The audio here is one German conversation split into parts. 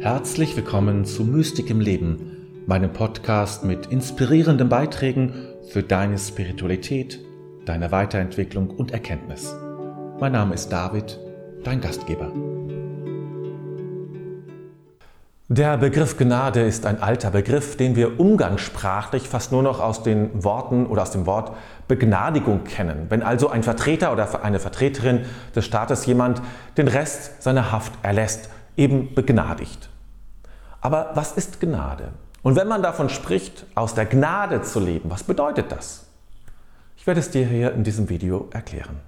Herzlich willkommen zu Mystik im Leben, meinem Podcast mit inspirierenden Beiträgen für deine Spiritualität, deine Weiterentwicklung und Erkenntnis. Mein Name ist David, dein Gastgeber. Der Begriff Gnade ist ein alter Begriff, den wir umgangssprachlich fast nur noch aus den Worten oder aus dem Wort Begnadigung kennen. Wenn also ein Vertreter oder eine Vertreterin des Staates jemand den Rest seiner Haft erlässt, eben begnadigt. Aber was ist Gnade? Und wenn man davon spricht, aus der Gnade zu leben, was bedeutet das? Ich werde es dir hier in diesem Video erklären.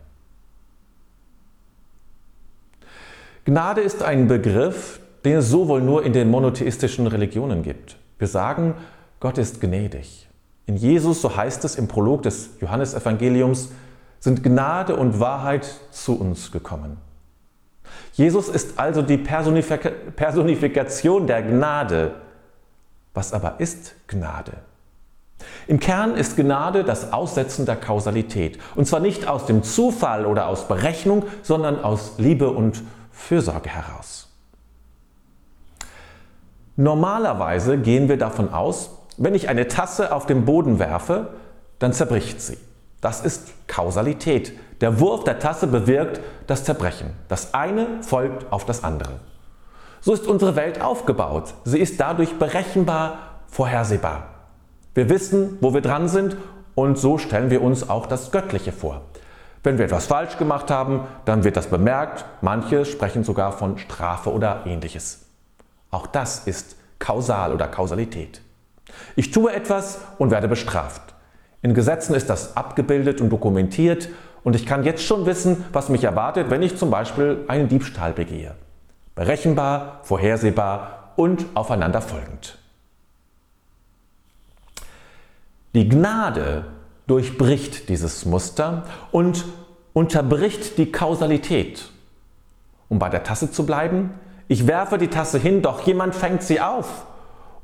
Gnade ist ein Begriff, den es so wohl nur in den monotheistischen Religionen gibt. Wir sagen, Gott ist gnädig. In Jesus, so heißt es im Prolog des Johannesevangeliums, sind Gnade und Wahrheit zu uns gekommen. Jesus ist also die Personifikation der Gnade. Was aber ist Gnade? Im Kern ist Gnade das Aussetzen der Kausalität. Und zwar nicht aus dem Zufall oder aus Berechnung, sondern aus Liebe und Fürsorge heraus. Normalerweise gehen wir davon aus, wenn ich eine Tasse auf den Boden werfe, dann zerbricht sie. Das ist Kausalität. Der Wurf der Tasse bewirkt das Zerbrechen. Das eine folgt auf das andere. So ist unsere Welt aufgebaut. Sie ist dadurch berechenbar, vorhersehbar. Wir wissen, wo wir dran sind und so stellen wir uns auch das Göttliche vor. Wenn wir etwas falsch gemacht haben, dann wird das bemerkt. Manche sprechen sogar von Strafe oder ähnliches. Auch das ist Kausal oder Kausalität. Ich tue etwas und werde bestraft. In Gesetzen ist das abgebildet und dokumentiert und ich kann jetzt schon wissen, was mich erwartet, wenn ich zum Beispiel einen Diebstahl begehe. Berechenbar, vorhersehbar und aufeinander folgend. Die Gnade durchbricht dieses Muster und unterbricht die Kausalität. Um bei der Tasse zu bleiben, ich werfe die Tasse hin, doch jemand fängt sie auf.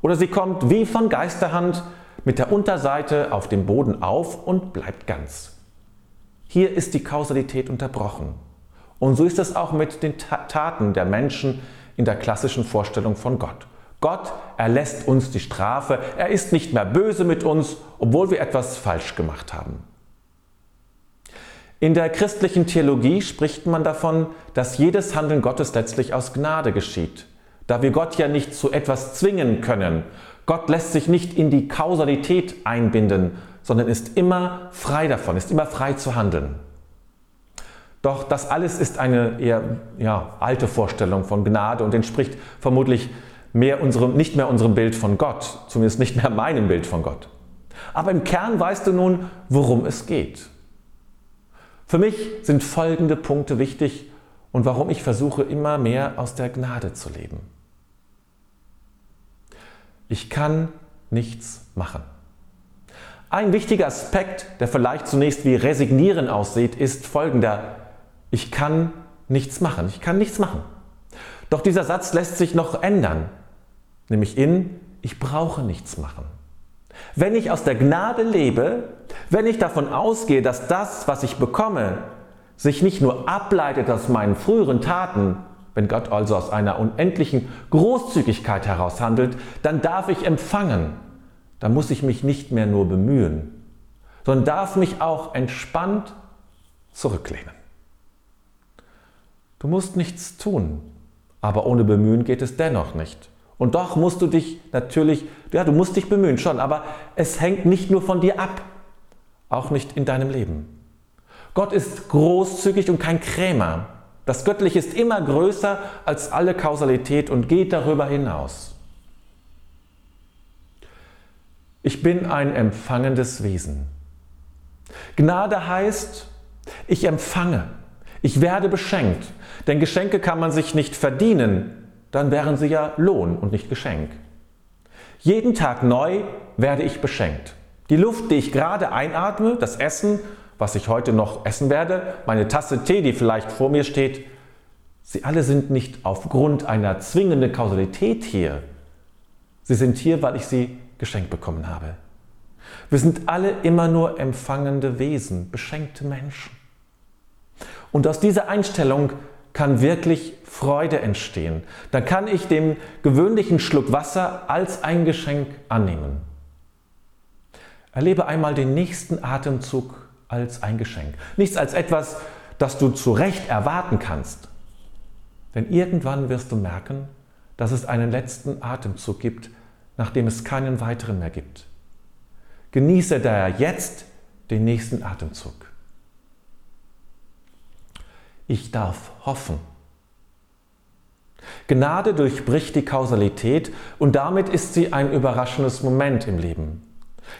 Oder sie kommt wie von Geisterhand mit der Unterseite auf dem Boden auf und bleibt ganz. Hier ist die Kausalität unterbrochen. Und so ist es auch mit den Taten der Menschen in der klassischen Vorstellung von Gott. Gott erlässt uns die Strafe, er ist nicht mehr böse mit uns, obwohl wir etwas falsch gemacht haben. In der christlichen Theologie spricht man davon, dass jedes Handeln Gottes letztlich aus Gnade geschieht, da wir Gott ja nicht zu etwas zwingen können. Gott lässt sich nicht in die Kausalität einbinden, sondern ist immer frei davon, ist immer frei zu handeln. Doch das alles ist eine eher ja, alte Vorstellung von Gnade und entspricht vermutlich mehr unserem, nicht mehr unserem Bild von Gott, zumindest nicht mehr meinem Bild von Gott. Aber im Kern weißt du nun, worum es geht. Für mich sind folgende Punkte wichtig und warum ich versuche immer mehr aus der Gnade zu leben. Ich kann nichts machen. Ein wichtiger Aspekt, der vielleicht zunächst wie Resignieren aussieht, ist folgender. Ich kann nichts machen. Ich kann nichts machen. Doch dieser Satz lässt sich noch ändern, nämlich in ich brauche nichts machen. Wenn ich aus der Gnade lebe, wenn ich davon ausgehe, dass das, was ich bekomme, sich nicht nur ableitet aus meinen früheren Taten, wenn Gott also aus einer unendlichen Großzügigkeit heraus handelt, dann darf ich empfangen. Dann muss ich mich nicht mehr nur bemühen, sondern darf mich auch entspannt zurücklehnen. Du musst nichts tun, aber ohne Bemühen geht es dennoch nicht. Und doch musst du dich natürlich, ja, du musst dich bemühen schon, aber es hängt nicht nur von dir ab, auch nicht in deinem Leben. Gott ist großzügig und kein Krämer. Das Göttliche ist immer größer als alle Kausalität und geht darüber hinaus. Ich bin ein empfangendes Wesen. Gnade heißt, ich empfange, ich werde beschenkt. Denn Geschenke kann man sich nicht verdienen, dann wären sie ja Lohn und nicht Geschenk. Jeden Tag neu werde ich beschenkt. Die Luft, die ich gerade einatme, das Essen, was ich heute noch essen werde, meine Tasse Tee, die vielleicht vor mir steht, sie alle sind nicht aufgrund einer zwingenden Kausalität hier. Sie sind hier, weil ich sie geschenkt bekommen habe. Wir sind alle immer nur empfangende Wesen, beschenkte Menschen. Und aus dieser Einstellung kann wirklich Freude entstehen. Dann kann ich den gewöhnlichen Schluck Wasser als ein Geschenk annehmen. Erlebe einmal den nächsten Atemzug als ein Geschenk. Nichts als etwas, das du zu Recht erwarten kannst. Denn irgendwann wirst du merken, dass es einen letzten Atemzug gibt, nachdem es keinen weiteren mehr gibt. Genieße daher jetzt den nächsten Atemzug. Ich darf hoffen. Gnade durchbricht die Kausalität und damit ist sie ein überraschendes Moment im Leben.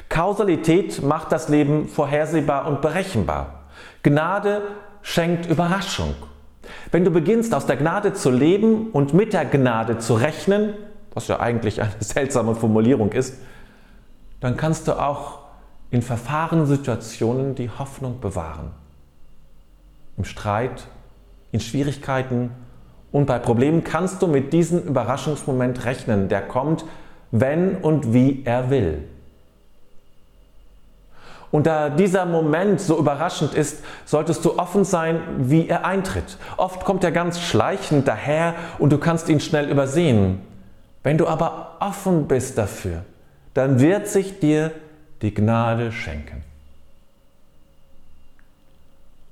Kausalität macht das Leben vorhersehbar und berechenbar. Gnade schenkt Überraschung. Wenn du beginnst, aus der Gnade zu leben und mit der Gnade zu rechnen, was ja eigentlich eine seltsame Formulierung ist, dann kannst du auch in verfahrenen Situationen die Hoffnung bewahren. Im Streit, in Schwierigkeiten und bei Problemen kannst du mit diesem Überraschungsmoment rechnen, der kommt, wenn und wie er will. Und da dieser Moment so überraschend ist, solltest du offen sein, wie er eintritt. Oft kommt er ganz schleichend daher und du kannst ihn schnell übersehen. Wenn du aber offen bist dafür, dann wird sich dir die Gnade schenken.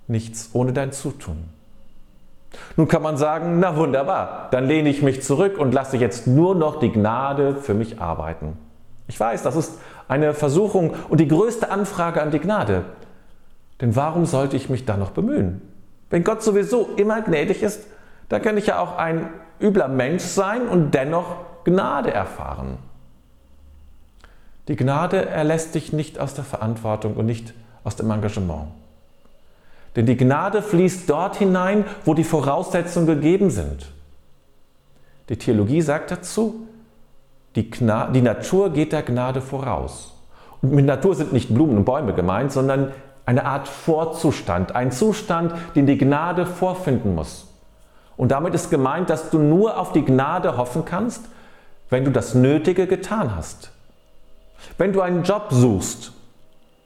Nichts ohne dein Zutun. Nun kann man sagen, na wunderbar, dann lehne ich mich zurück und lasse jetzt nur noch die Gnade für mich arbeiten. Ich weiß, das ist eine Versuchung und die größte Anfrage an die Gnade. Denn warum sollte ich mich da noch bemühen? Wenn Gott sowieso immer gnädig ist, dann kann ich ja auch ein übler Mensch sein und dennoch Gnade erfahren. Die Gnade erlässt dich nicht aus der Verantwortung und nicht aus dem Engagement. Denn die Gnade fließt dort hinein, wo die Voraussetzungen gegeben sind. Die Theologie sagt dazu, die, Gna die Natur geht der Gnade voraus. Und mit Natur sind nicht Blumen und Bäume gemeint, sondern eine Art Vorzustand, ein Zustand, den die Gnade vorfinden muss. Und damit ist gemeint, dass du nur auf die Gnade hoffen kannst, wenn du das Nötige getan hast. Wenn du einen Job suchst,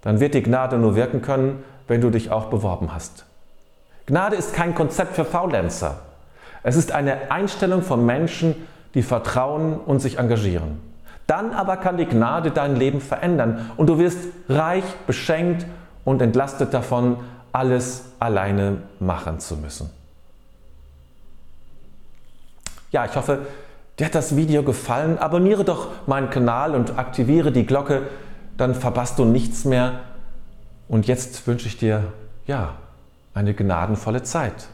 dann wird die Gnade nur wirken können, wenn du dich auch beworben hast. Gnade ist kein Konzept für Faulenzer. Es ist eine Einstellung von Menschen, die vertrauen und sich engagieren. Dann aber kann die Gnade dein Leben verändern und du wirst reich, beschenkt und entlastet davon, alles alleine machen zu müssen. Ja, ich hoffe, dir hat das Video gefallen. Abonniere doch meinen Kanal und aktiviere die Glocke, dann verpasst du nichts mehr. Und jetzt wünsche ich dir ja eine gnadenvolle Zeit.